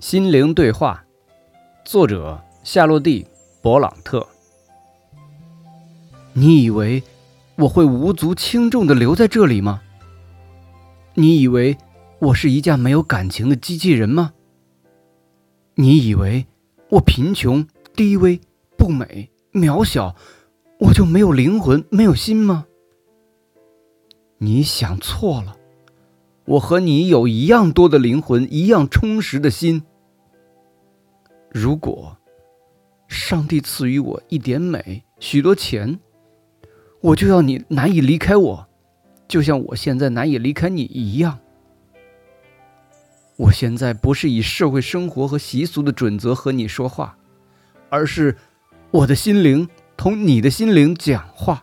心灵对话，作者夏洛蒂·勃朗特。你以为我会无足轻重的留在这里吗？你以为我是一架没有感情的机器人吗？你以为我贫穷、低微、不美、渺小，我就没有灵魂、没有心吗？你想错了。我和你有一样多的灵魂，一样充实的心。如果上帝赐予我一点美，许多钱，我就要你难以离开我，就像我现在难以离开你一样。我现在不是以社会生活和习俗的准则和你说话，而是我的心灵同你的心灵讲话。